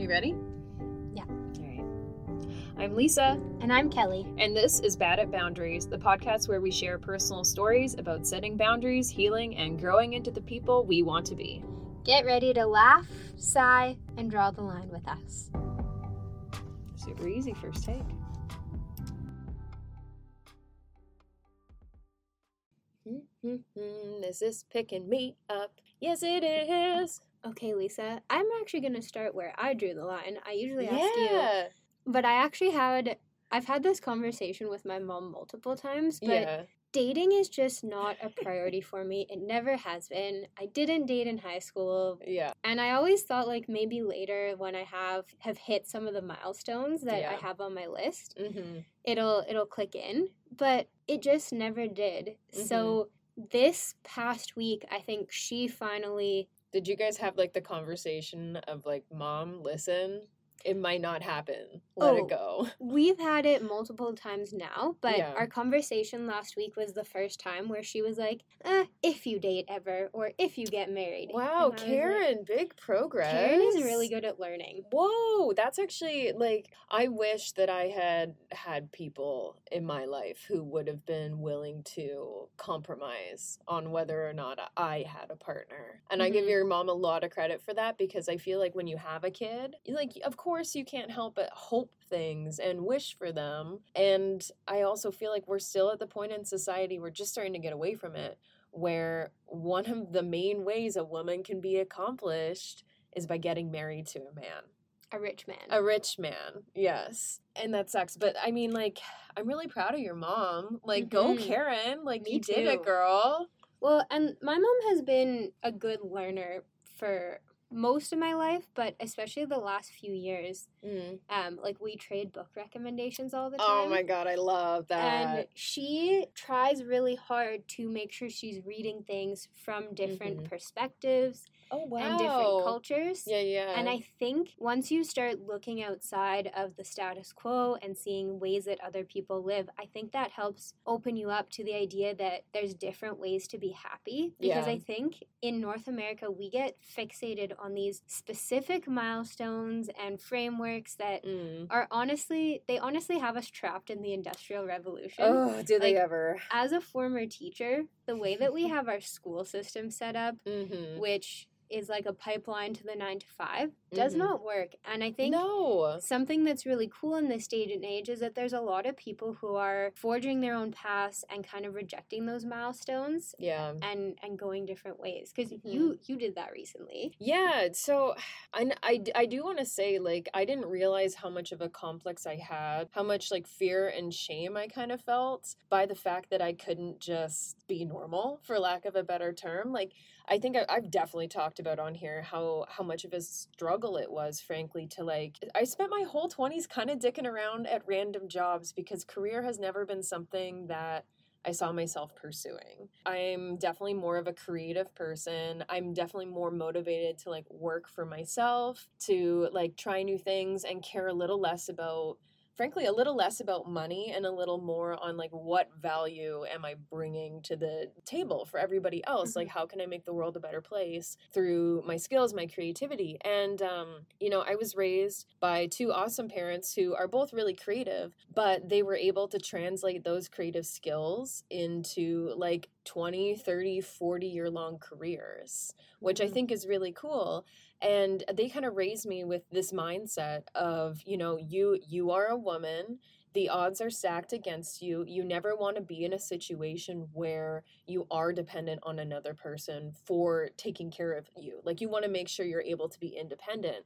You ready? Yeah. All right. I'm Lisa, And I'm Kelly. and this is Bad at Boundaries, the podcast where we share personal stories about setting boundaries, healing, and growing into the people we want to be. Get ready to laugh, sigh, and draw the line with us. Super easy first take. Is this picking me up? Yes, it is. Okay, Lisa, I'm actually going to start where I drew the line. I usually ask you, but I actually had. I've had this conversation with my mom multiple times, but Yeah. dating is just not a priority for me. It never has been. I didn't date in high school, Yeah. and I always thought like maybe later when I have have hit some of the milestones that I have on my list, Mm-hmm. it'll it'll click in but it just never did so this past week i think she finally Did you guys have like the conversation of like, mom, listen, it might not happen. Let Oh. it go. we've had it multiple times now but Yeah. our conversation last week was the first time where she was like eh, if you date ever or if you get married Wow, was like, Karen, big progress. karen is really good at learning Whoa, that's actually like I wish that I had had people in my life who would have been willing to compromise on whether or not I had a partner. And I give Mhm. your mom a lot of credit for that because I feel like when you have a kid, like of course you can't help but hope things and wish for them. And I also feel like we're still at the point in society we're just starting to get away from it where one of the main ways a woman can be accomplished is by getting married to a man. a rich man A rich man, yes. And that sucks. But I mean, like, I'm really proud of your mom. Like, go, Mhm. Karen. Like, Me you did it, girl. well and my mom has been a good learner for most of my life but especially the last few years um like we trade book recommendations all the time Oh my God, I love that. and she tries really hard to make sure she's reading things from different Mhm. perspectives oh, wow. and different cultures Yeah, yeah. and I think once you start looking outside of the status quo and seeing ways that other people live, I think that helps open you up to the idea that there's different ways to be happy. Because Yeah. I think in North America, we get fixated on these specific milestones and frameworks that Mm. are honestly, they honestly have us trapped in the Industrial Revolution. Oh, do they like, ever? As a former teacher, the way that we have our school system set up, Mm-hmm. which is like a pipeline to the nine to five, does Mhm. not work. And I think No. something that's really cool in this stage and age is that there's a lot of people who are forging their own paths and kind of rejecting those milestones Yeah. and and going different ways because Mhm. you you did that recently Yeah, so I I do want to say, like, I didn't realize how much of a complex I had, how much, like, fear and shame I kind of felt by the fact that I couldn't just be normal, for lack of a better term. Like, I think I, I've definitely talked about on here how, how much of a struggle it was, frankly, to, like, I spent my whole 20s kind of dicking around at random jobs because career has never been something that I saw myself pursuing. I'm definitely more of a creative person. I'm definitely more motivated to like work for myself, to like try new things and care a little less about frankly a little less about money and a little more on like what value am I bringing to the table for everybody else? Like how can I make the world a better place through my skills, my creativity? And um you know, I was raised by two awesome parents who are both really creative, but they were able to translate those creative skills into like 20, 30, 40 year long careers, which I Mhm. think is really cool. And they kind of raised me with this mindset of, you know, you you are a woman, the odds are stacked against you. You never want to be in a situation where you are dependent on another person for taking care of you. Like you want to make sure you're able to be independent.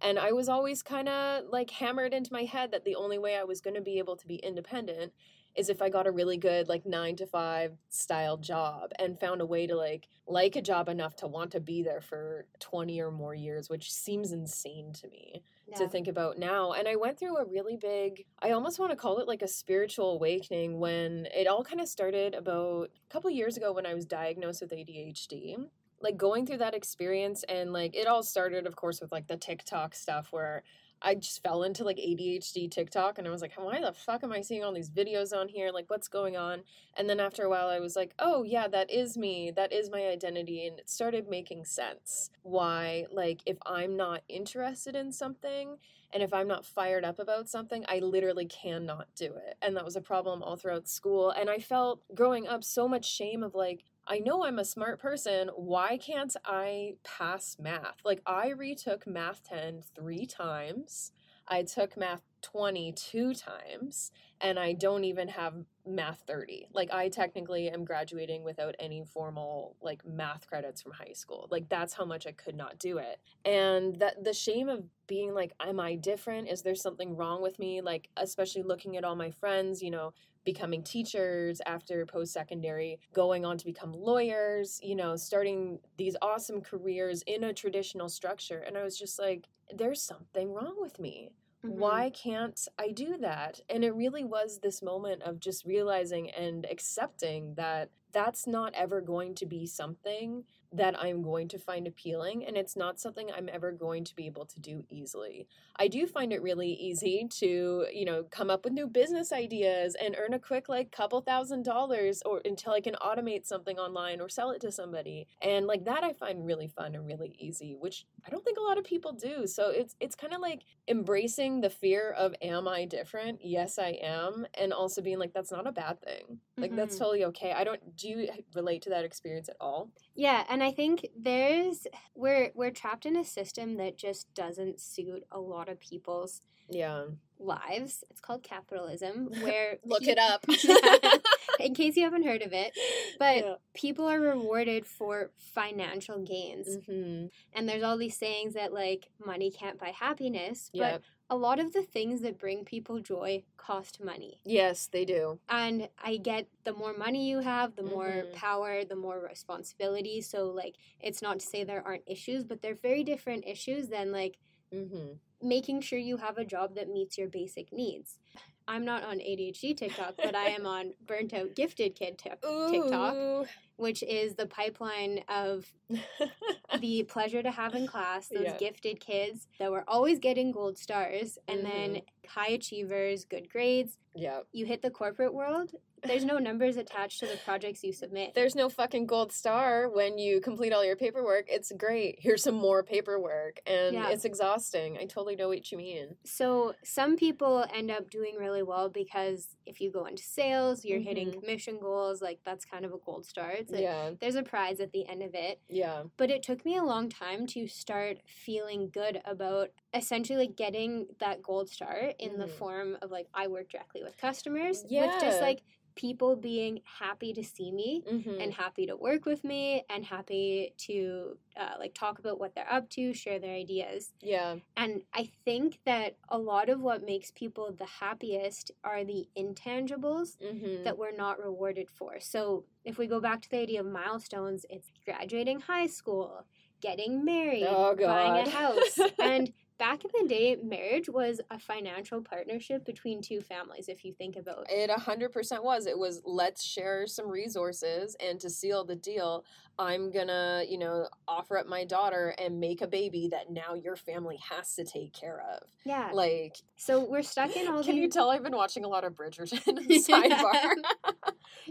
And I was always kind of like hammered into my head that the only way I was going to be able to be independent is if I got a really good like 9 to 5 style job and found a way to like like a job enough to want to be there for 20 or more years, which seems insane to me to think about now. And I went through a really big, I almost want to call it like a spiritual awakening when it all kind of started about a couple years ago when I was diagnosed with ADHD. Like going through that experience, and like it all started, of course, with like the TikTok stuff where I just fell into like ADHD TikTok and I was like, why the fuck am I seeing all these videos on here? Like, what's going on? And then after a while, I was like, oh, yeah, that is me. That is my identity. And it started making sense why, like, if I'm not interested in something, and if I'm not fired up about something, I literally cannot do it. And that was a problem all throughout school. And I felt growing up so much shame of like, I know I'm a smart person. Why can't I pass math? Like, I retook Math 10 three times. I took Math 22 times, and I don't even have Math 30. Like, I technically am graduating without any formal, like, math credits from high school. Like, that's how much I could not do it. And that the shame of being like, am I different? Is there something wrong with me? Like, especially looking at all my friends, you know, becoming teachers after post secondary, going on to become lawyers, you know, starting these awesome careers in a traditional structure. And I was just like, there's something wrong with me. Mm-hmm. Why can't I do that? And it really was this moment of just realizing and accepting that that's not ever going to be something that I'm going to find appealing, and it's not something I'm ever going to be able to do easily. I do find it really easy to, you know, come up with new business ideas and earn a quick, like, couple thousand dollars or until I can automate something online or sell it to somebody. And like that I find really fun and really easy, which I don't think a lot of people do. So it's it's kind of like embracing the fear of am I different? Yes, I am, and also being like that's not a bad thing. Like mm-hmm. that's totally okay. I don't do you relate to that experience at all? Yeah, and I think there's we're we're trapped in a system that just doesn't suit a lot of people's yeah lives. It's called capitalism, where look it up. in case you haven't heard of it, but yeah. people are rewarded for financial gains, mm-hmm. and there's all these sayings that like money can't buy happiness, yep. but a lot of the things that bring people joy cost money. Yes, they do. And I get the more money you have, the more mm-hmm. power, the more responsibility. So, like, it's not to say there aren't issues, but they're very different issues than, like, mm-hmm. making sure you have a job that meets your basic needs. I'm not on ADHD TikTok, but I am on Burnt Out Gifted Kid t- TikTok, which is the pipeline of the pleasure to have in class, those yeah. gifted kids that were always getting gold stars, and mm-hmm. then high achievers, good grades. Yeah. You hit the corporate world, there's no numbers attached to the projects you submit. There's no fucking gold star when you complete all your paperwork. It's great. Here's some more paperwork. And yeah. it's exhausting. I totally know what you mean. So some people end up doing really well because if you go into sales, you're mm-hmm. hitting commission goals. Like that's kind of a gold star. It's a, yeah. There's a prize at the end of it. Yeah. But it took me a long time to start feeling good about essentially like getting that gold star in mm. the form of like I work directly with customers. Yeah. With just like people being happy to see me mm-hmm. and happy to work with me and happy to uh, like talk about what they're up to share their ideas yeah and i think that a lot of what makes people the happiest are the intangibles mm-hmm. that we're not rewarded for so if we go back to the idea of milestones it's graduating high school getting married oh, buying a house and back in the day, marriage was a financial partnership between two families, if you think about it. It 100% was. It was let's share some resources, and to seal the deal, I'm gonna, you know, offer up my daughter and make a baby that now your family has to take care of. Yeah. Like, so we're stuck in all Can these... you tell I've been watching a lot of Bridgerton sidebar?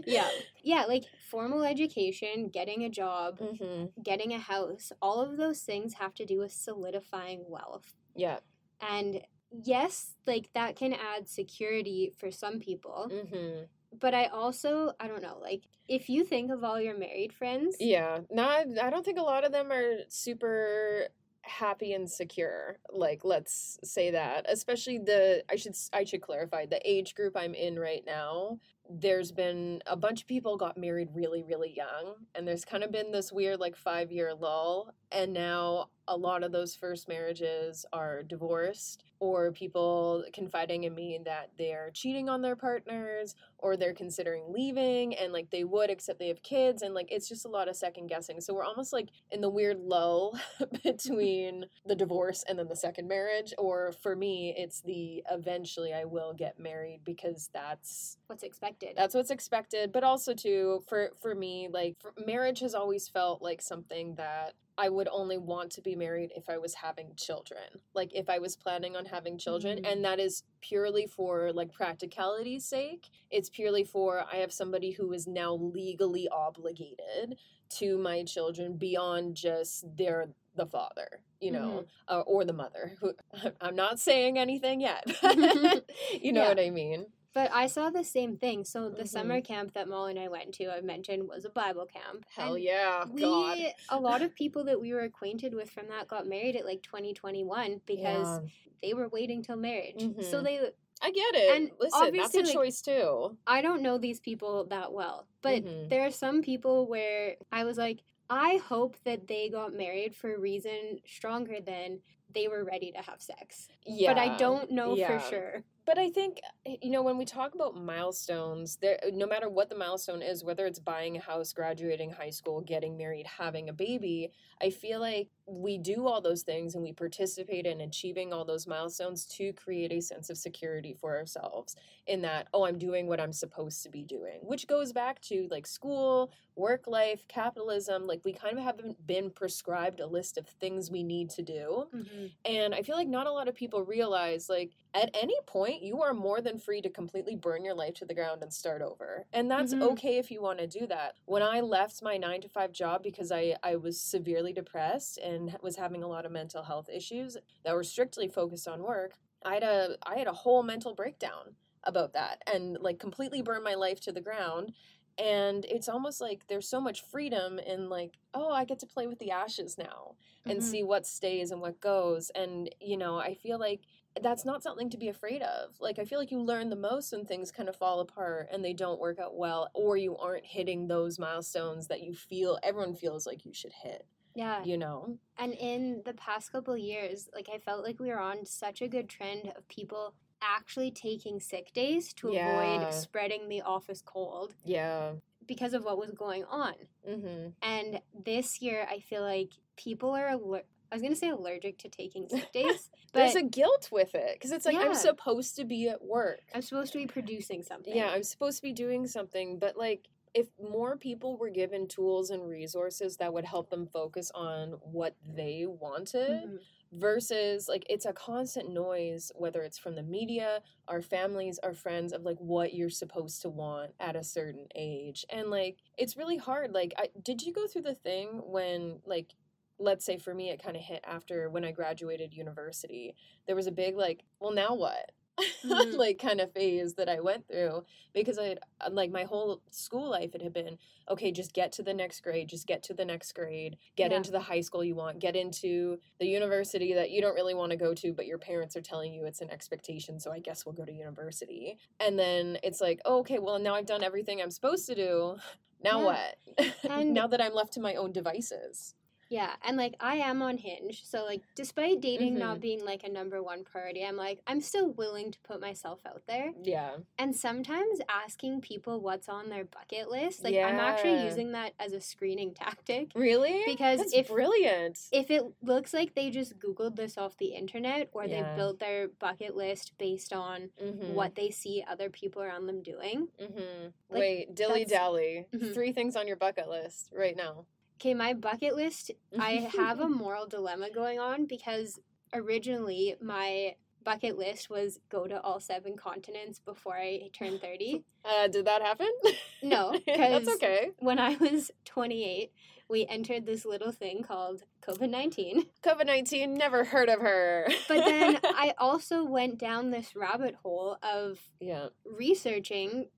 yeah. Yeah, like formal education, getting a job, mm-hmm. getting a house, all of those things have to do with solidifying wealth. Yeah. And yes, like that can add security for some people. Mm-hmm but I also I don't know like if you think of all your married friends yeah not I don't think a lot of them are super happy and secure like let's say that especially the I should I should clarify the age group I'm in right now there's been a bunch of people got married really really young and there's kind of been this weird like 5 year lull and now a lot of those first marriages are divorced or people confiding in me that they're cheating on their partners or they're considering leaving and like they would except they have kids and like it's just a lot of second guessing. So we're almost like in the weird lull between the divorce and then the second marriage or for me it's the eventually I will get married because that's what's expected. that's what's expected. But also too for for me like for, marriage has always felt like something that I would only want to be married if I was having children. Like if I was planning on having children mm-hmm. and that is purely for like practicality's sake. It's purely for I have somebody who is now legally obligated to my children beyond just their the father, you know, mm-hmm. uh, or the mother. Who I'm not saying anything yet. you know yeah. what I mean? But I saw the same thing. So the mm-hmm. summer camp that Molly and I went to, I mentioned, was a Bible camp. Hell and yeah, we, God. A lot of people that we were acquainted with from that got married at like 2021 because yeah. they were waiting till marriage. Mm-hmm. So they I get it. And Listen, that's a like, choice too. I don't know these people that well, but mm-hmm. there are some people where I was like, I hope that they got married for a reason stronger than they were ready to have sex. Yeah. But I don't know yeah. for sure but I think eh, you know when we talk about milestones, there no matter what the milestone is, whether it's buying a house, graduating high school, getting married, having a baby, I feel like we do all those things and we participate in achieving all those milestones to create a sense of security for ourselves in that oh, I'm doing what I'm supposed to be doing, which goes back to like school, work life, capitalism, like we kind of haven't been prescribed a list of things we need to do. Mm-hmm. And I feel like not a lot of people realize like at any point you are more than free to completely burn your life to the ground and start over and that's mm-hmm. okay if you want to do that when i left my 9 to 5 job because i i was severely depressed and was having a lot of mental health issues that were strictly focused on work i had a i had a whole mental breakdown about that and like completely burned my life to the ground and it's almost like there's so much freedom in like oh i get to play with the ashes now and mm-hmm. see what stays and what goes and you know i feel like that's not something to be afraid of. Like I feel like you learn the most when things kind of fall apart and they don't work out well or you aren't hitting those milestones that you feel everyone feels like you should hit. Yeah. You know. And in the past couple years, like I felt like we were on such a good trend of people actually taking sick days to yeah. avoid spreading the office cold. Yeah. Because of what was going on. Mm-hmm. And this year, I feel like people are I was gonna say allergic to taking sick days. But There's a guilt with it because it's like yeah. I'm supposed to be at work. I'm supposed to be producing something. Yeah, I'm supposed to be doing something. But like, if more people were given tools and resources that would help them focus on what they wanted. Mm-hmm versus like it's a constant noise whether it's from the media our families our friends of like what you're supposed to want at a certain age and like it's really hard like I, did you go through the thing when like let's say for me it kind of hit after when I graduated university. There was a big like, well now what? Mm-hmm. like kind of phase that I went through because I uh, like my whole school life it had been okay just get to the next grade just get to the next grade get yeah. into the high school you want get into the university that you don't really want to go to but your parents are telling you it's an expectation so I guess we'll go to university and then it's like oh, okay well now I've done everything I'm supposed to do now yeah. what and now that I'm left to my own devices yeah, and like I am on Hinge, so like despite dating mm-hmm. not being like a number one priority, I'm like I'm still willing to put myself out there. Yeah. And sometimes asking people what's on their bucket list, like yeah. I'm actually using that as a screening tactic. Really? Because That's if brilliant. If it looks like they just googled this off the internet or yeah. they built their bucket list based on mm-hmm. what they see other people around them doing. Mm-hmm. Like, Wait, dilly dally. Mm-hmm. Three things on your bucket list right now. Okay, my bucket list, I have a moral dilemma going on because originally my bucket list was go to all seven continents before I turned 30. Uh, did that happen? No, That's okay. when I was 28, we entered this little thing called COVID 19. COVID 19, never heard of her. but then I also went down this rabbit hole of yeah. researching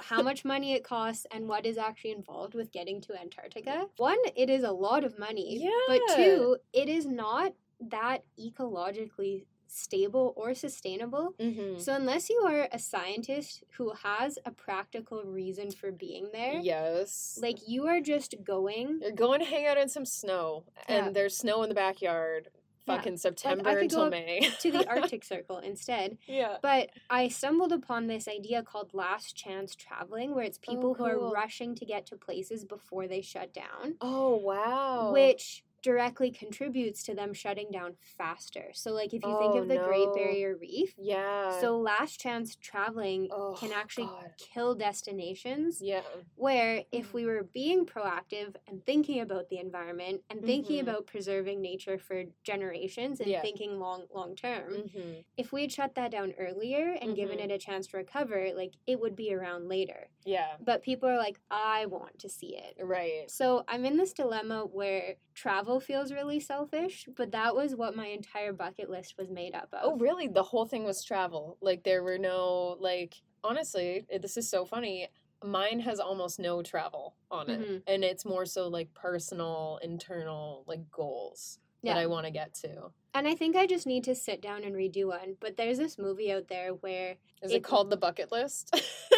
how much money it costs and what is actually involved with getting to Antarctica. One, it is a lot of money. Yeah. But two, it is not that ecologically stable or sustainable. Mm-hmm. So unless you are a scientist who has a practical reason for being there, yes, like you are just going. You're going to hang out in some snow, yeah. and there's snow in the backyard fucking yeah. September like, until May. to the Arctic Circle instead. Yeah. But I stumbled upon this idea called last chance traveling, where it's oh, people oh, cool. who are rushing to get to places before they shut down. Oh, wow. Which directly contributes to them shutting down faster. So, like, if you oh, think of the no. Great Barrier Reef, yeah. So, last chance traveling oh, can actually God. kill destinations. Yeah. Where if mm. we were being proactive and thinking about the environment and thinking mm-hmm. about preserving nature for generations and yeah. thinking long, long term, mm-hmm. if we had shut that down earlier and mm-hmm. given it a chance to recover, like, it would be around later. Yeah. But people are like, I want to see it. Right. So, I'm in this dilemma where travel feels really selfish, but that was what my entire bucket list was made up of. Oh, really? The whole thing was travel. Like there were no like honestly, this is so funny. Mine has almost no travel on it. Mm-hmm. And it's more so like personal, internal like goals yeah. that I want to get to. And I think I just need to sit down and redo one. But there's this movie out there where is it, it called The Bucket List?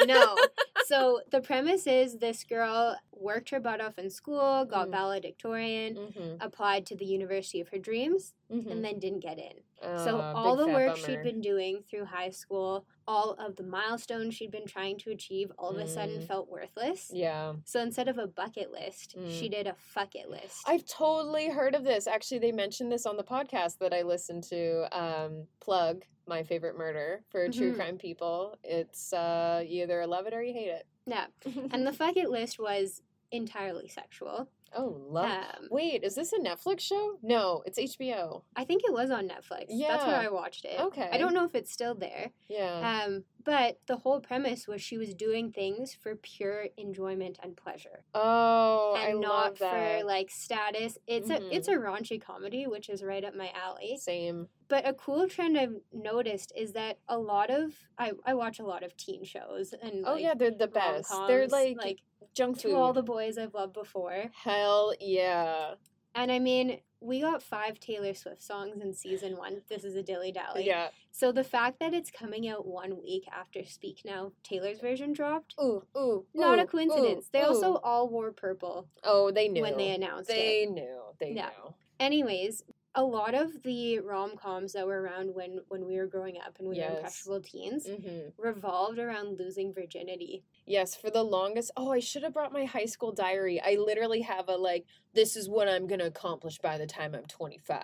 no. So the premise is this girl worked her butt off in school, got mm. valedictorian, mm-hmm. applied to the university of her dreams, mm-hmm. and then didn't get in. So all the work bummer. she'd been doing through high school, all of the milestones she'd been trying to achieve, all of a sudden mm. felt worthless. Yeah. So instead of a bucket list, mm. she did a fuck it list. I've totally heard of this. Actually, they mentioned this on the podcast that I listened to. Um, plug my favorite murder for mm-hmm. true crime people. It's uh, you either love it or you hate it. Yeah. and the fuck it list was entirely sexual. Oh, love. Um, Wait, is this a Netflix show? No, it's HBO. I think it was on Netflix. Yeah. That's where I watched it. Okay. I don't know if it's still there. Yeah. Um, but the whole premise was she was doing things for pure enjoyment and pleasure. Oh, and I not for like status. It's mm-hmm. a it's a raunchy comedy, which is right up my alley. Same. But a cool trend I've noticed is that a lot of I, I watch a lot of teen shows and oh like, yeah, they're the best. They're like like junk food. To all the boys I've loved before. Hell yeah. And I mean, we got five Taylor Swift songs in season one. This is a dilly dally. Yeah. So the fact that it's coming out one week after Speak Now, Taylor's version dropped. Ooh, ooh. Not ooh, a coincidence. Ooh, they also all wore purple. Oh, they knew. When they announced they it. They knew. They yeah. knew. Anyways, a lot of the rom coms that were around when when we were growing up and we yes. were impressionable teens mm-hmm. revolved around losing virginity. Yes, for the longest. Oh, I should have brought my high school diary. I literally have a like, this is what I'm gonna accomplish by the time I'm 25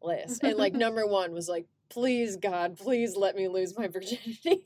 list, and like number one was like, please God, please let me lose my virginity.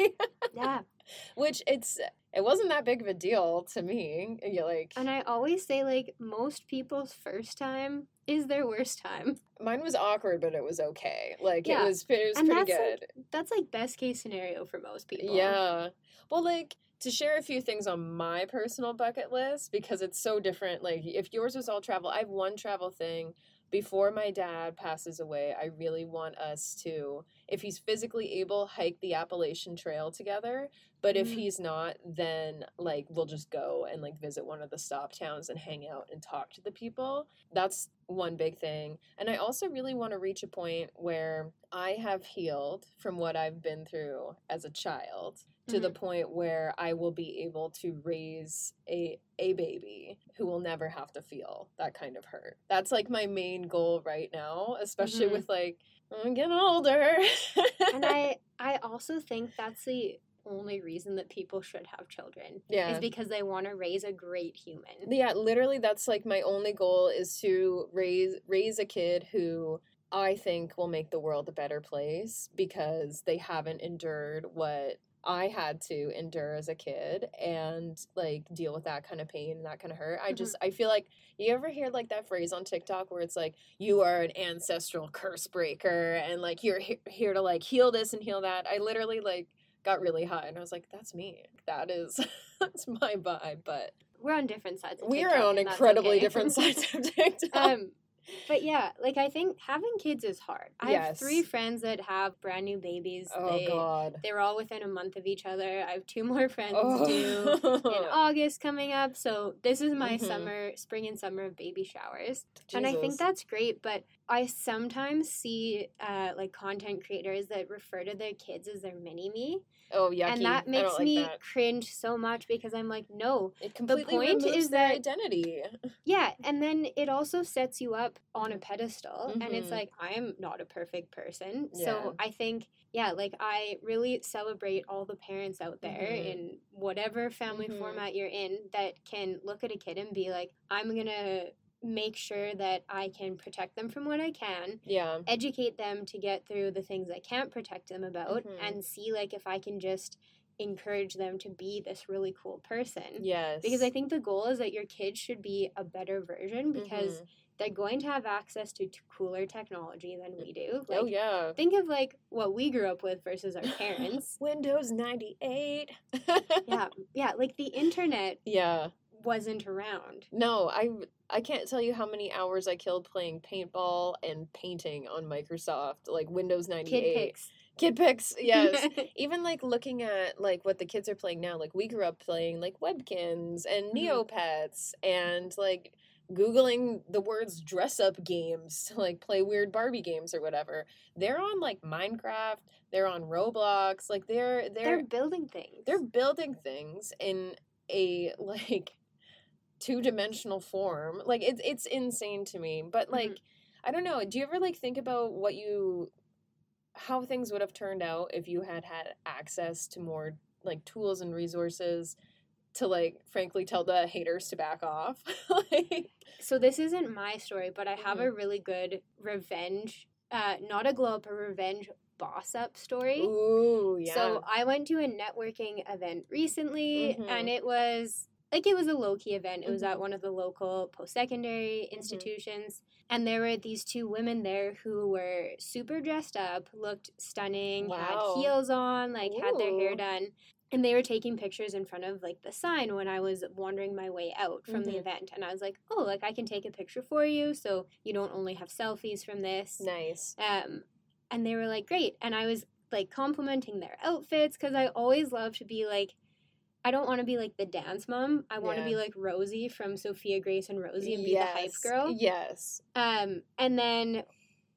yeah. Which it's it wasn't that big of a deal to me. You like And I always say like most people's first time is their worst time. Mine was awkward, but it was okay. Like yeah. it was it was and pretty that's good. Like, that's like best case scenario for most people. Yeah. Well like to share a few things on my personal bucket list because it's so different. Like if yours was all travel, I have one travel thing before my dad passes away, I really want us to, if he's physically able, hike the Appalachian Trail together. But if mm. he's not, then like we'll just go and like visit one of the stop towns and hang out and talk to the people. That's one big thing. And I also really want to reach a point where I have healed from what I've been through as a child to mm-hmm. the point where I will be able to raise a a baby who will never have to feel that kind of hurt. That's like my main goal right now, especially mm-hmm. with like I'm getting older. and I I also think that's the only reason that people should have children. Yeah. Is because they want to raise a great human. Yeah, literally that's like my only goal is to raise raise a kid who I think will make the world a better place because they haven't endured what I had to endure as a kid and like deal with that kind of pain and that kind of hurt. I mm-hmm. just I feel like you ever hear like that phrase on TikTok where it's like you are an ancestral curse breaker and like you're he- here to like heal this and heal that. I literally like got really high and I was like that's me. That is that's my vibe, but we're on different sides of TikTok. We are on incredibly okay. different sides of TikTok. um but yeah, like I think having kids is hard. I yes. have three friends that have brand new babies. Oh they, god. They're all within a month of each other. I have two more friends oh. due in August coming up. So this is my mm-hmm. summer spring and summer of baby showers. Jesus. And I think that's great, but I sometimes see uh, like content creators that refer to their kids as their mini me. Oh yeah, and that makes like me that. cringe so much because I'm like, no, it completely the point is that identity. Yeah, and then it also sets you up on a pedestal, mm-hmm. and it's mm-hmm. like I'm not a perfect person, yeah. so I think yeah, like I really celebrate all the parents out there mm-hmm. in whatever family mm-hmm. format you're in that can look at a kid and be like, I'm gonna make sure that I can protect them from what I can. Yeah. Educate them to get through the things I can't protect them about mm-hmm. and see like if I can just encourage them to be this really cool person. Yes. Because I think the goal is that your kids should be a better version because mm-hmm. they're going to have access to t- cooler technology than we do. Oh, like, oh yeah. Think of like what we grew up with versus our parents. Windows 98. yeah. Yeah, like the internet. Yeah wasn't around. No, I I can't tell you how many hours I killed playing paintball and painting on Microsoft, like Windows 98. Kid Pix. Kid Pix, yes. Even like looking at like what the kids are playing now, like we grew up playing like Webkinz and mm-hmm. Neopets and like googling the words dress up games to like play weird Barbie games or whatever. They're on like Minecraft, they're on Roblox, like they're they're they're building things. They're building things in a like two dimensional form. Like it's it's insane to me. But like mm-hmm. I don't know. Do you ever like think about what you how things would have turned out if you had had access to more like tools and resources to like frankly tell the haters to back off like, so this isn't my story but i have mm-hmm. a really good revenge uh not a glow up a revenge boss up story Ooh, yeah. so i went to a networking event recently mm-hmm. and it was like it was a low key event. It was mm-hmm. at one of the local post secondary mm-hmm. institutions. And there were these two women there who were super dressed up, looked stunning, wow. had heels on, like Ooh. had their hair done. And they were taking pictures in front of like the sign when I was wandering my way out from mm-hmm. the event. And I was like, oh, like I can take a picture for you so you don't only have selfies from this. Nice. Um, and they were like, great. And I was like complimenting their outfits because I always love to be like, I don't want to be like the dance mom. I want to yeah. be like Rosie from Sophia Grace and Rosie and be yes. the hype girl. Yes. Um, and then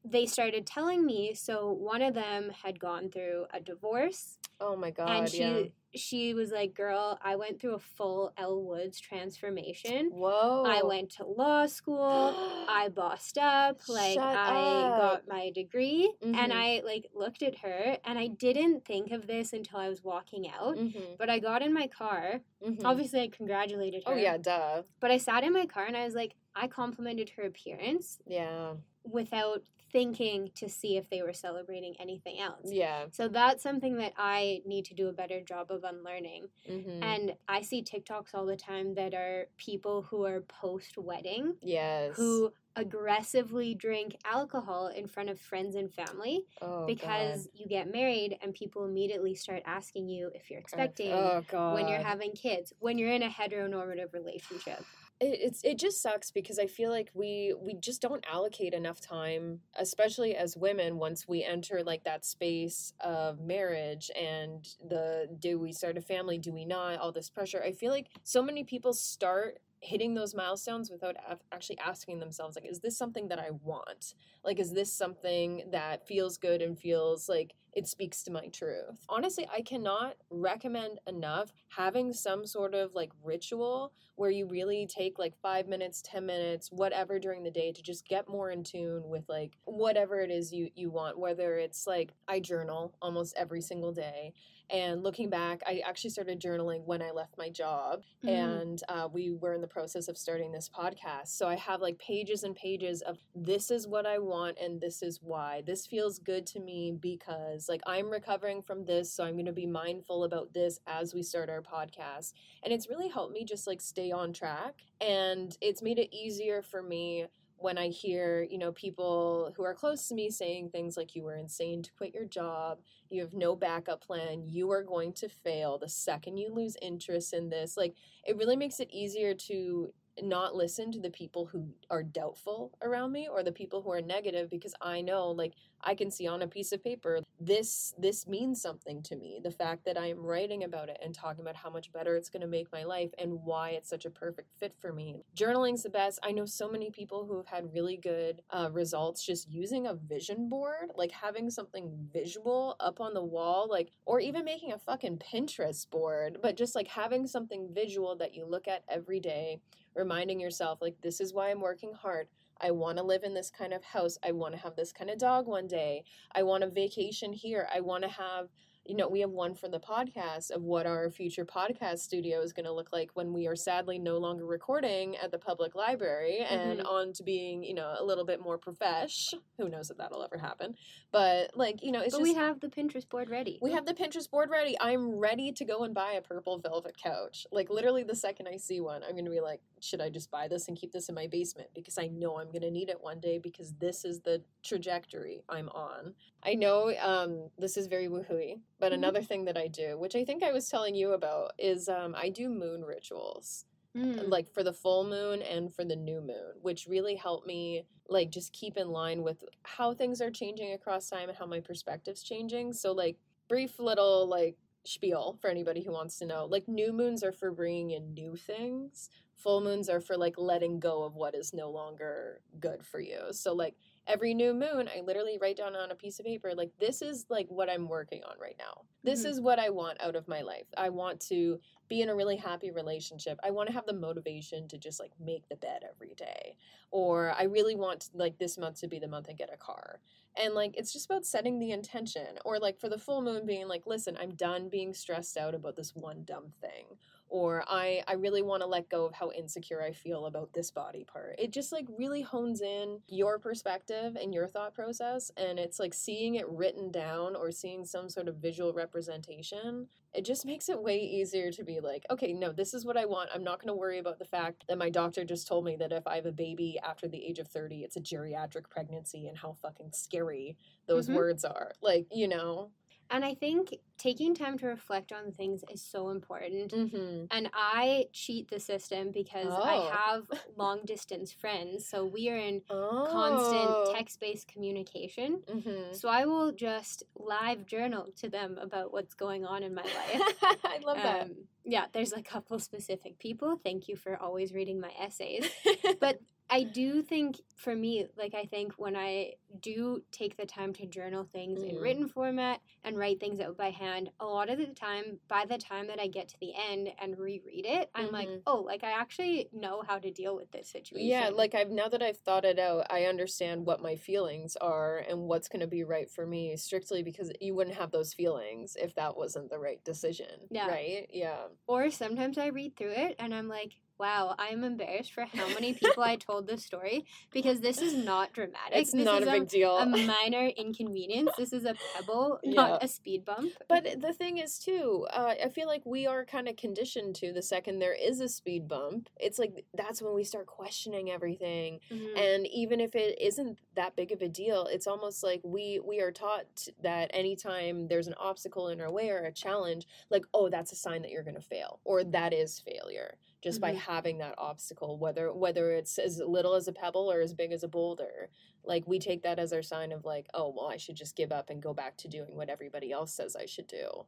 they started telling me so one of them had gone through a divorce. Oh my god. And she yeah she was like, Girl, I went through a full Elle Woods transformation. Whoa. I went to law school. I bossed up. Like, Shut I up. got my degree. Mm-hmm. And I, like, looked at her and I didn't think of this until I was walking out. Mm-hmm. But I got in my car. Mm-hmm. Obviously, I congratulated oh, her. Oh, yeah, duh. But I sat in my car and I was like, I complimented her appearance. Yeah. Without thinking to see if they were celebrating anything else. Yeah. So that's something that I need to do a better job of unlearning. Mm-hmm. And I see TikToks all the time that are people who are post wedding. Yes. Who aggressively drink alcohol in front of friends and family oh, because God. you get married and people immediately start asking you if you're expecting oh, when you're having kids when you're in a heteronormative relationship it, it's it just sucks because I feel like we we just don't allocate enough time, especially as women, once we enter like that space of marriage and the do we start a family, do we not, all this pressure. I feel like so many people start hitting those milestones without actually asking themselves like is this something that i want? Like is this something that feels good and feels like it speaks to my truth honestly i cannot recommend enough having some sort of like ritual where you really take like five minutes ten minutes whatever during the day to just get more in tune with like whatever it is you you want whether it's like i journal almost every single day and looking back, I actually started journaling when I left my job, mm-hmm. and uh, we were in the process of starting this podcast. So I have like pages and pages of this is what I want, and this is why. This feels good to me because like I'm recovering from this, so I'm going to be mindful about this as we start our podcast. And it's really helped me just like stay on track, and it's made it easier for me when I hear, you know, people who are close to me saying things like, you were insane to quit your job, you have no backup plan, you are going to fail the second you lose interest in this, like, it really makes it easier to not listen to the people who are doubtful around me or the people who are negative because I know like I can see on a piece of paper this this means something to me. The fact that I am writing about it and talking about how much better it's going to make my life and why it's such a perfect fit for me. Journaling's the best. I know so many people who have had really good uh, results just using a vision board like having something visual up on the wall like or even making a fucking Pinterest board but just like having something visual that you look at every day reminding yourself like this is why I'm working hard I want to live in this kind of house. I want to have this kind of dog one day. I want a vacation here. I want to have you know, we have one for the podcast of what our future podcast studio is going to look like when we are sadly no longer recording at the public library and mm-hmm. on to being, you know, a little bit more profesh. Who knows if that'll ever happen? But like, you know, it's but just, we have the Pinterest board ready. We have the Pinterest board ready. I'm ready to go and buy a purple velvet couch. Like literally the second I see one, I'm going to be like, should I just buy this and keep this in my basement because I know I'm going to need it one day because this is the trajectory I'm on. I know um, this is very woohooey, but mm-hmm. another thing that I do, which I think I was telling you about, is um, I do moon rituals. Mm. like for the full moon and for the new moon which really help me like just keep in line with how things are changing across time and how my perspective's changing so like brief little like spiel for anybody who wants to know like new moons are for bringing in new things full moons are for like letting go of what is no longer good for you so like every new moon i literally write down on a piece of paper like this is like what i'm working on right now. This mm-hmm. is what i want out of my life. I want to be in a really happy relationship. I want to have the motivation to just like make the bed every day. Or i really want like this month to be the month i get a car. And like it's just about setting the intention. Or like for the full moon being like listen i'm done being stressed out about this one dumb thing or I I really want to let go of how insecure I feel about this body part. It just like really hones in your perspective and your thought process and it's like seeing it written down or seeing some sort of visual representation. It just makes it way easier to be like, okay, no, this is what I want. I'm not going to worry about the fact that my doctor just told me that if I have a baby after the age of 30, it's a geriatric pregnancy and how fucking scary those mm-hmm. words are. Like, you know, and I think taking time to reflect on things is so important. Mm-hmm. And I cheat the system because oh. I have long distance friends. So we are in oh. constant text based communication. Mm-hmm. So I will just live journal to them about what's going on in my life. I love um, that. Yeah, there's a couple specific people. Thank you for always reading my essays. but I do think for me, like I think when I do take the time to journal things mm. in written format and write things out by hand, a lot of the time, by the time that I get to the end and reread it, I'm mm-hmm. like, oh, like I actually know how to deal with this situation. Yeah, like I've now that I've thought it out, I understand what my feelings are and what's going to be right for me strictly because you wouldn't have those feelings if that wasn't the right decision. Yeah. Right? Yeah. Or sometimes I read through it and I'm like, wow, I'm embarrassed for how many people I told this story because this is not dramatic. It's this not a big deal. A minor inconvenience. This is a pebble, yeah. not a speed bump. But the thing is, too, uh, I feel like we are kind of conditioned to the second there is a speed bump, it's like that's when we start questioning everything. Mm-hmm. And even if it isn't that big of a deal, it's almost like we we are taught that anytime there's an obstacle in our way or a challenge, like oh, that's a sign that you're going to fail or that is failure just mm-hmm. by having that obstacle whether whether it's as little as a pebble or as big as a boulder like we take that as our sign of like oh well i should just give up and go back to doing what everybody else says i should do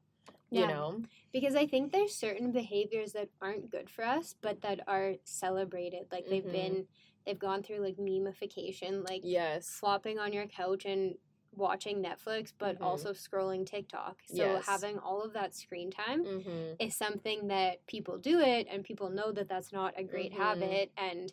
yeah. you know because i think there's certain behaviors that aren't good for us but that are celebrated like they've mm-hmm. been they've gone through like memification like yes flopping on your couch and watching Netflix, but mm-hmm. also scrolling TikTok. So yes. having all of that screen time mm-hmm. is something that people do it, and people know that that's not a great mm-hmm. habit and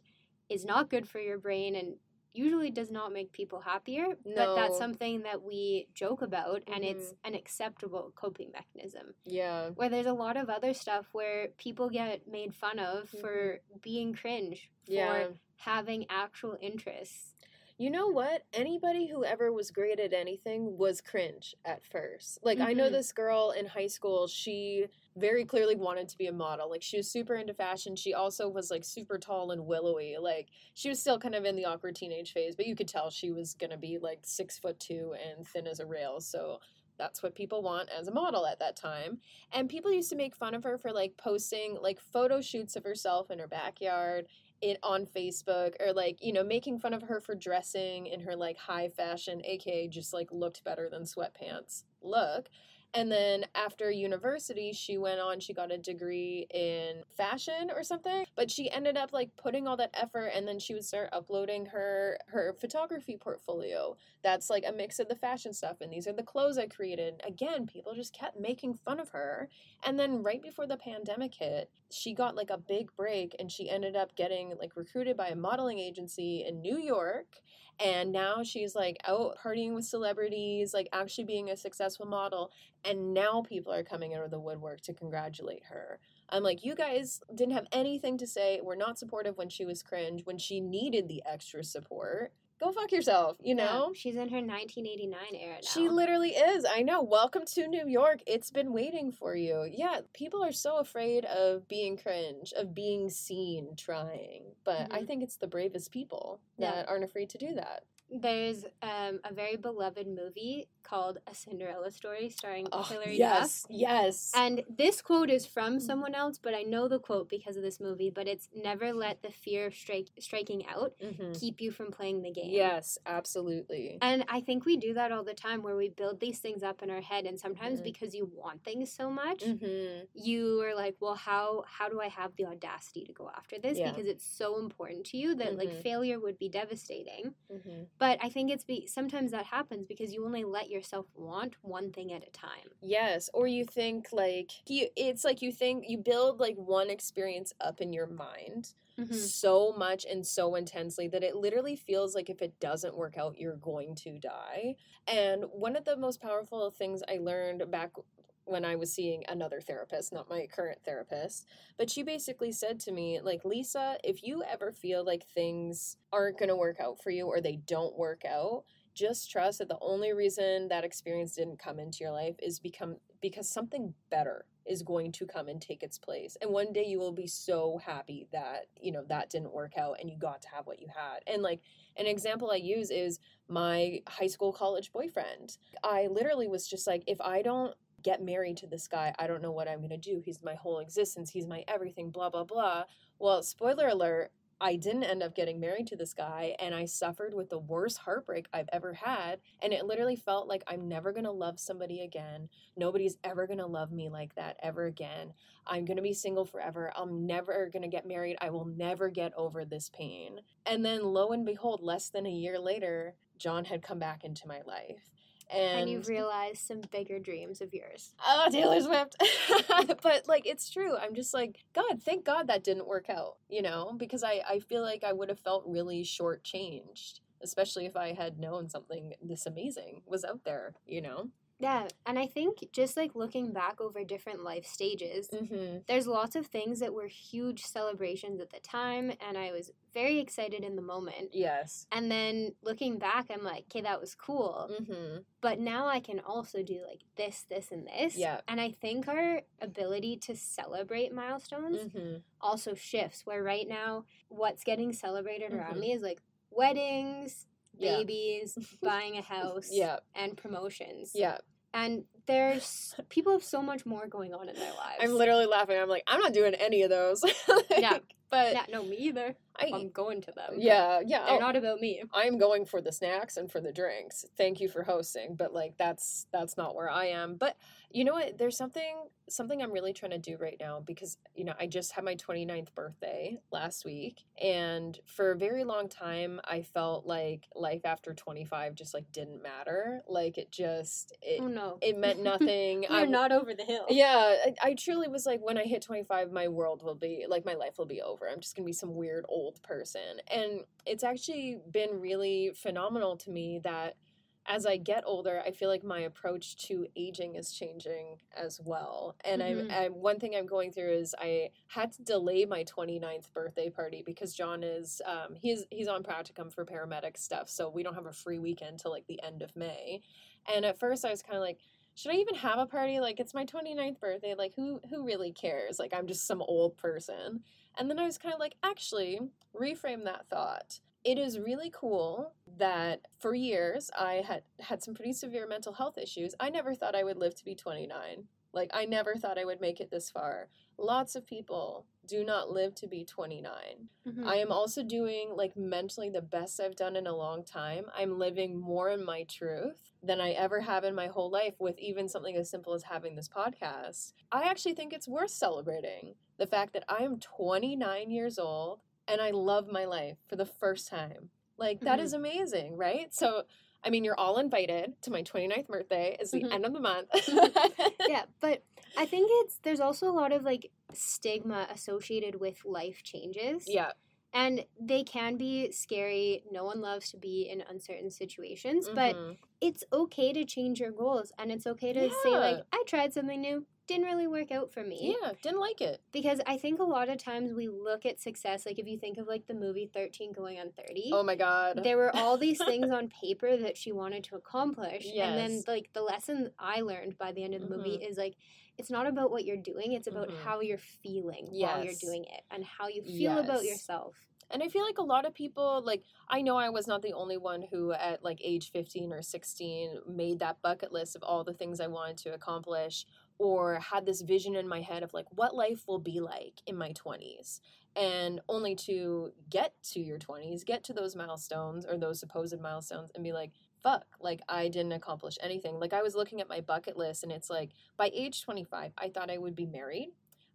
is not good for your brain and usually does not make people happier. No. But that's something that we joke about, and it's mm-hmm. an acceptable coping mechanism. Yeah. Where there's a lot of other stuff where people get made fun of for mm-hmm. being cringe, for yeah. having actual interests you know what? Anybody who ever was great at anything was cringe at first. Like, mm-hmm. I know mm-hmm. this girl in high school, she very clearly wanted to be a model. Like, she was super into fashion. She also was like super tall and willowy. Like, she was still kind of in the awkward teenage phase, but you could tell she was going to be like six foot two and thin as a rail. So, that's what people want as a model at that time. And people used to make fun of her for like posting like photo shoots of herself in her backyard it on Facebook or like, you know, making fun of her for dressing in her like high fashion, aka just like looked better than sweatpants look. And then after university, she went on, she got a degree in fashion or something, but she ended up like putting all that effort and then she would start uploading her her photography portfolio. That's like a mix of the fashion stuff and these are the clothes I created. Again, people just kept making fun of her. And then right before the pandemic hit, she got like a big break and she ended up getting like recruited by a modeling agency in New York And now she's like out partying with celebrities, like actually being a successful model. And now people are coming out of the woodwork to congratulate her. I'm like, you guys didn't have anything to say. We're not supportive when she was cringe, when she needed the extra support go fuck yourself, you know? Yeah, she's in her 1989 era now. She literally is. I know. Welcome to New York. It's been waiting for you. Yeah, people are so afraid of being cringe, of being seen trying. But mm-hmm. I think it's the bravest people that yeah. aren't afraid to do that. There's um, a very beloved movie called A Cinderella Story starring oh, Hilary yes, Duff. Yes. And this quote is from mm. someone else, but I know the quote because of this movie. But it's never let the fear of strike, striking out mm-hmm. keep you from playing the game. Yes, absolutely. And I think we do that all the time where we build these things up in our head. And sometimes mm-hmm. because you want things so much, mm-hmm. you are like, well, how, how do I have the audacity to go after this? Yeah. Because it's so important to you that like mm-hmm. failure would be devastating. Mm-hmm. But I think it's be sometimes that happens because you only let yourself want one thing at a time. Yes, or you think like you it's like you think you build like one experience up in your mind mm-hmm. so much and so intensely that it literally feels like if it doesn't work out you're going to die. And one of the most powerful things I learned back when I was seeing another therapist, not my current therapist. But she basically said to me, like, Lisa, if you ever feel like things aren't going to work out for you or they don't work out, just trust that the only reason that experience didn't come into your life is become because something better is going to come and take its place. And one day you will be so happy that, you know, that didn't work out and you got to have what you had. And like an example I use is my high school college boyfriend. I literally was just like if I don't get married to this guy. I don't know what I'm going to do. He's my whole existence. He's my everything, blah, blah, blah. Well, spoiler alert, I didn't end up getting married to this guy and I suffered with the worst heartbreak I've ever had. And it literally felt like I'm never going to love somebody again. Nobody's ever going to love me like that ever again. I'm going to be single forever. I'm never going to get married. I will never get over this pain. And then lo and behold, less than a year later, John had come back into my life. And, and you've realized some bigger dreams of yours. Oh, Taylor Swift. but like it's true. I'm just like, God, thank God that didn't work out, you know, because I, I feel like I would have felt really shortchanged, especially if I had known something this amazing was out there, you know? Yeah, and I think just like looking back over different life stages, mm-hmm. there's lots of things that were huge celebrations at the time, and I was very excited in the moment. Yes. And then looking back, I'm like, okay, that was cool. Mm-hmm. But now I can also do like this, this, and this. Yeah. And I think our ability to celebrate milestones mm-hmm. also shifts, where right now, what's getting celebrated around mm-hmm. me is like weddings, babies, yeah. buying a house, yeah. and promotions. Yeah. And there's people have so much more going on in their lives. I'm literally laughing. I'm like, I'm not doing any of those. like, yeah. But yeah, no, me either. I, am going to them. Yeah, yeah. They're I'll, not about me. I'm going for the snacks and for the drinks. Thank you for hosting, but like that's that's not where I am. But you know what? There's something something I'm really trying to do right now because you know I just had my 29th birthday last week, and for a very long time I felt like life after 25 just like didn't matter. Like it just it, oh no, it meant nothing. You're I'm, not over the hill. Yeah, I, I truly was like when I hit 25, my world will be like my life will be over. I'm just gonna be some weird old person, and it's actually been really phenomenal to me that as I get older, I feel like my approach to aging is changing as well. And mm-hmm. I'm, I'm, one thing I'm going through is I had to delay my 29th birthday party because John is um, he's he's on practicum for paramedic stuff, so we don't have a free weekend till like the end of May. And at first, I was kind of like. Should I even have a party? Like it's my 29th birthday. Like who who really cares? Like I'm just some old person. And then I was kind of like, actually, reframe that thought it is really cool that for years I had had some pretty severe mental health issues. I never thought I would live to be 29. Like I never thought I would make it this far. Lots of people do not live to be 29. Mm-hmm. I am also doing like mentally the best I've done in a long time. I'm living more in my truth than I ever have in my whole life with even something as simple as having this podcast. I actually think it's worth celebrating the fact that I am 29 years old and I love my life for the first time. Like that mm-hmm. is amazing, right? So I mean, you're all invited to my 29th birthday. It's the mm-hmm. end of the month. yeah, but I think it's there's also a lot of like stigma associated with life changes. Yeah. And they can be scary. No one loves to be in uncertain situations, mm-hmm. but it's okay to change your goals and it's okay to yeah. say like I tried something new, didn't really work out for me. Yeah, didn't like it. Because I think a lot of times we look at success, like if you think of like the movie 13 going on 30. Oh my God. There were all these things on paper that she wanted to accomplish. Yes. And then like the lesson I learned by the end of the mm-hmm. movie is like, it's not about what you're doing, it's about mm-hmm. how you're feeling yes. while you're doing it and how you feel yes. about yourself. And I feel like a lot of people, like, I know I was not the only one who, at like age 15 or 16, made that bucket list of all the things I wanted to accomplish or had this vision in my head of like what life will be like in my 20s and only to get to your 20s get to those milestones or those supposed milestones and be like fuck like i didn't accomplish anything like i was looking at my bucket list and it's like by age 25 i thought i would be married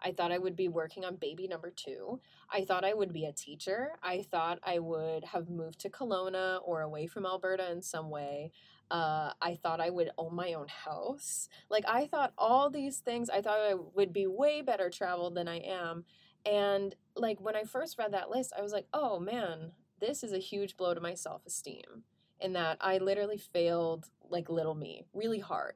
I thought I would be working on baby number two. I thought I would be a teacher. I thought I would have moved to Kelowna or away from Alberta in some way. Uh, I thought I would own my own house. Like, I thought all these things, I thought I would be way better traveled than I am. And, like, when I first read that list, I was like, oh man, this is a huge blow to my self esteem. In that I literally failed, like, little me really hard.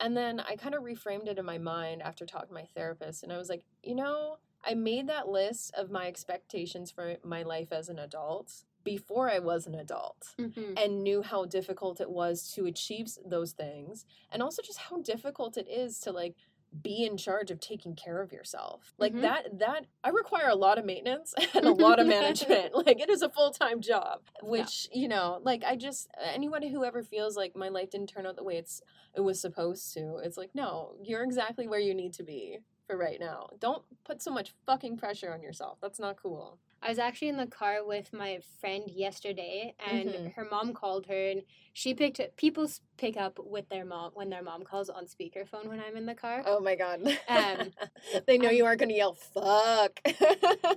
And then I kind of reframed it in my mind after talking to my therapist. And I was like, you know, I made that list of my expectations for my life as an adult before I was an adult mm-hmm. and knew how difficult it was to achieve those things and also just how difficult it is to like be in charge of taking care of yourself. Like mm-hmm. that that I require a lot of maintenance and a lot of management. like it is a full-time job, which, yeah. you know, like I just anyone who ever feels like my life didn't turn out the way it's it was supposed to, it's like, no, you're exactly where you need to be for right now. Don't put so much fucking pressure on yourself. That's not cool. I was actually in the car with my friend yesterday, and mm-hmm. her mom called her, and she picked up, people pick up with their mom when their mom calls on speakerphone when I'm in the car. Oh my god! Um, they know you aren't going to yell "fuck."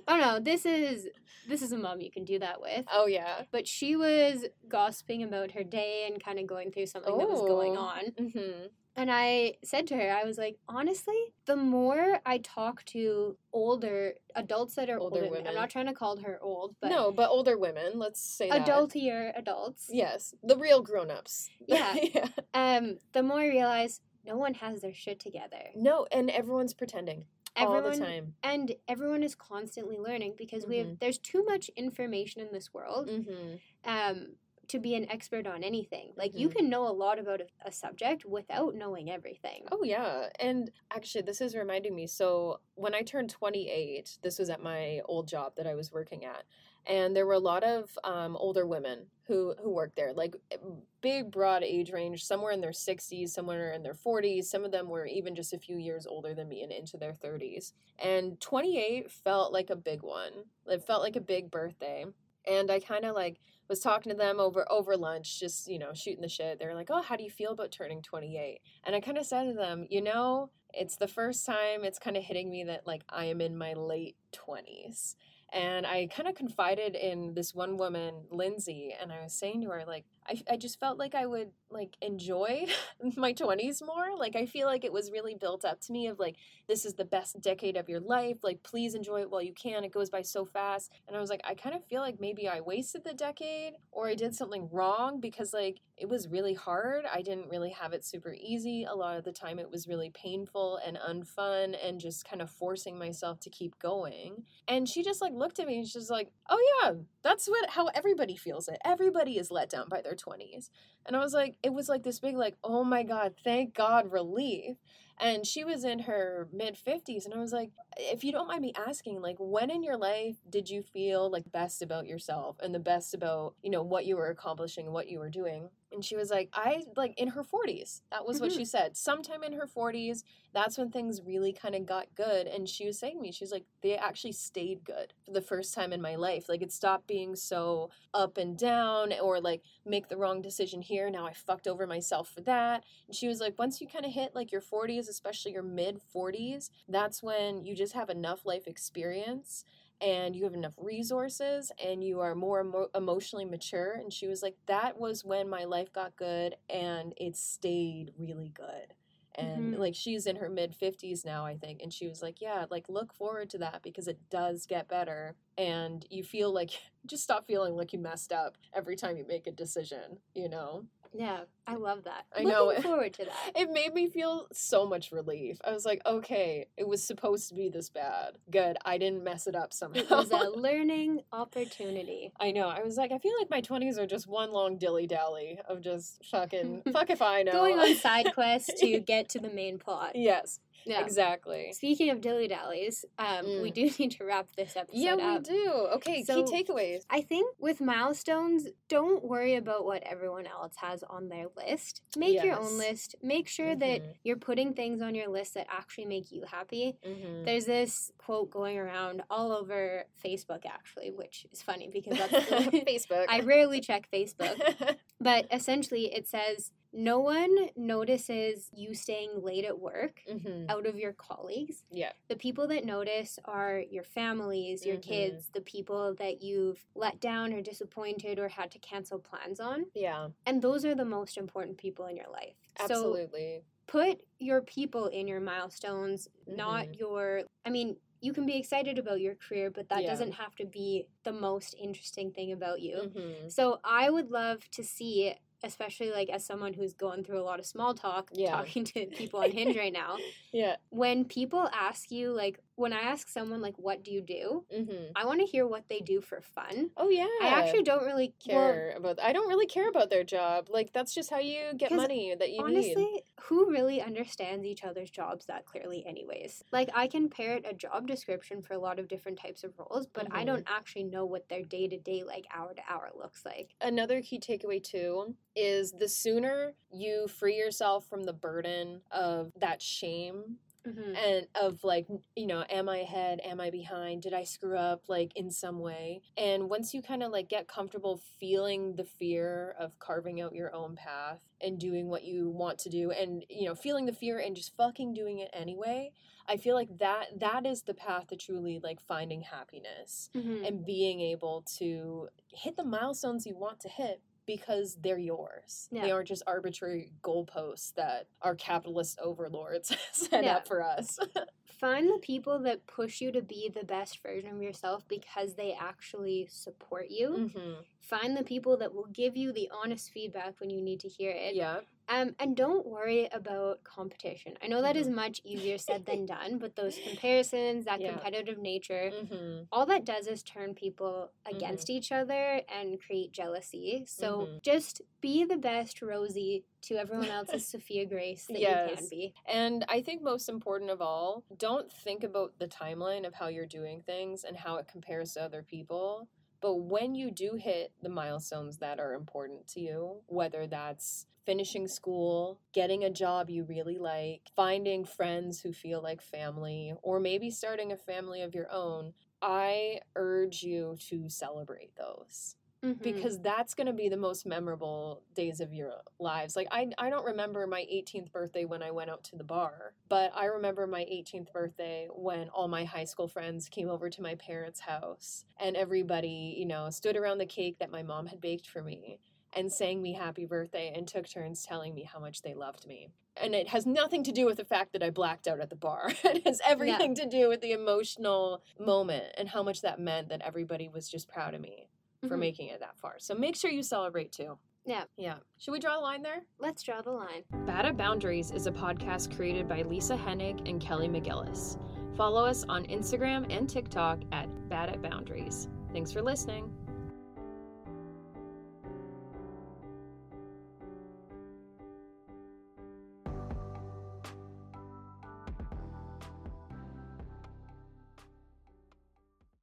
oh no, this is this is a mom you can do that with. Oh yeah. But she was gossiping about her day and kind of going through something oh. that was going oh, on. Mm-hmm. And I said to her, I was like, honestly, the more I talk to older adults that are older, older women, I'm not trying to call her old, but no, but older women, let's say adultier that. adults. Yes, the real grown-ups. Yeah. yeah. Um, the more I realize no one has their shit together. No, and everyone's pretending everyone, all the time. And everyone is constantly learning because mm-hmm. we have mm-hmm. there's too much information in this world. Mm-hmm. Um, to be an expert on anything. Like mm-hmm. you can know a lot about a, a, subject without knowing everything. Oh yeah. And actually this is reminding me so when I turned 28, this was at my old job that I was working at. And there were a lot of um, older women who who worked there, like eh, big broad age range, somewhere in their 60s, somewhere in their 40s. Some of them were even just a few years older than me and into their 30s. And 28 felt like a big one. It felt like a big birthday. And I kind of like was talking to them over over lunch, just you know, shooting the shit. They're like, "Oh, how do you feel about turning 28?" And I kind of said to them, "You know, it's the first time it's kind of hitting me that like I am in my late 20s." And I kind of confided in this one woman, Lindsay, and I was saying to her, like, I, I just felt like I would like enjoy my 20s more. Like, I feel like it was really built up to me of like, this is the best decade of your life. Like, please enjoy it while you can. It goes by so fast. And I was like, I kind of feel like maybe I wasted the decade or I did something wrong because like it was really hard. I didn't really have it super easy. A lot of the time it was really painful and unfun and just kind of forcing myself to keep going. And she just like looked at me and she's like, "Oh yeah, that's what how everybody feels it. Everybody is let down by their 20s." And I was like, it was like this big like, "Oh my god, thank God relief." and she was in her mid 50s and i was like if you don't mind me asking like when in your life did you feel like best about yourself and the best about you know what you were accomplishing what you were doing and she was like i like in her 40s that was what mm-hmm. she said. Sometime in her 40s that's when things really kind of got good. And she was saying to me she's like they actually stayed good for the first time in my life. Like it stopped being so up and down or like make the wrong decision here. Now i fucked over myself for that. And she was like once you kind of hit like your 40s especially your mid 40s that's when you just have enough life experience and you have enough resources and you are more emo- emotionally mature and she was like that was when my life got good and it stayed really good and mm-hmm. like she's in her mid 50s now i think and she was like yeah like look forward to that because it does get better and you feel like just stop feeling like you messed up every time you make a decision you know yeah, I love that. I Looking know. forward to that. It made me feel so much relief. I was like, okay, it was supposed to be this bad. Good, I didn't mess it up somehow. It was a learning opportunity. I know. I was like, I feel like my twenties are just one long dilly dally of just fucking fuck if I know. Going on side quests to get to the main plot. Yes. Yeah. Exactly. Speaking of dilly dallies, um, mm. we do need to wrap this episode yeah, up. we do. Okay, so key takeaways. I think with milestones, don't worry about what everyone else has on their list. Make yes. your own list. Make sure mm-hmm. that you're putting things on your list that actually make you happy. Mm-hmm. There's this quote going around all over Facebook, actually, which is funny because that's Facebook. I rarely check Facebook. but essentially, it says, no one notices you staying late at work mm-hmm. out of your colleagues. Yeah. The people that notice are your families, your mm-hmm. kids, the people that you've let down or disappointed or had to cancel plans on. Yeah. And those are the most important people in your life. Absolutely. So put your people in your milestones, mm-hmm. not your I mean, you can be excited about your career, but that yeah. doesn't have to be the most interesting thing about you. Mm-hmm. So I would love to see especially like as someone who's going through a lot of small talk yeah. talking to people on hinge right now yeah when people ask you like when I ask someone like, "What do you do?" Mm-hmm. I want to hear what they do for fun. Oh yeah, I actually don't really care well, about. I don't really care about their job. Like that's just how you get money that you honestly, need. Who really understands each other's jobs that clearly, anyways? Like I can parrot a job description for a lot of different types of roles, but mm-hmm. I don't actually know what their day to day, like hour to hour, looks like. Another key takeaway too is the sooner you free yourself from the burden of that shame Mm-hmm. and of like you know am i ahead am i behind did i screw up like in some way and once you kind of like get comfortable feeling the fear of carving out your own path and doing what you want to do and you know feeling the fear and just fucking doing it anyway i feel like that that is the path to truly like finding happiness mm-hmm. and being able to hit the milestones you want to hit because they're yours. Yeah. They aren't just arbitrary goalposts that our capitalist overlords set yeah. up for us. Find the people that push you to be the best version of yourself because they actually support you. Mm-hmm. Find the people that will give you the honest feedback when you need to hear it. Yeah. Um, and don't worry about competition. I know that is mm-hmm. much easier said than done, but those comparisons, that yeah. competitive nature, mm-hmm. all that does is turn people against mm-hmm. each other and create jealousy. So mm-hmm. just be the best Rosie to everyone else's Sophia Grace that yes. you can be. And I think most important of all, don't think about the timeline of how you're doing things and how it compares to other people. But when you do hit the milestones that are important to you, whether that's finishing school, getting a job you really like, finding friends who feel like family, or maybe starting a family of your own, I urge you to celebrate those. Mm-hmm. Because that's going to be the most memorable days of your lives. Like, I, I don't remember my 18th birthday when I went out to the bar, but I remember my 18th birthday when all my high school friends came over to my parents' house and everybody, you know, stood around the cake that my mom had baked for me and sang me happy birthday and took turns telling me how much they loved me. And it has nothing to do with the fact that I blacked out at the bar. it has everything yeah. to do with the emotional moment and how much that meant that everybody was just proud of me for mm-hmm. making it that far. So make sure you celebrate too. Yeah. Yeah. Should we draw a line there? Let's draw the line. Bad at Boundaries is a podcast created by Lisa Hennig and Kelly McGillis. Follow us on Instagram and TikTok at Bad at Boundaries. Thanks for listening.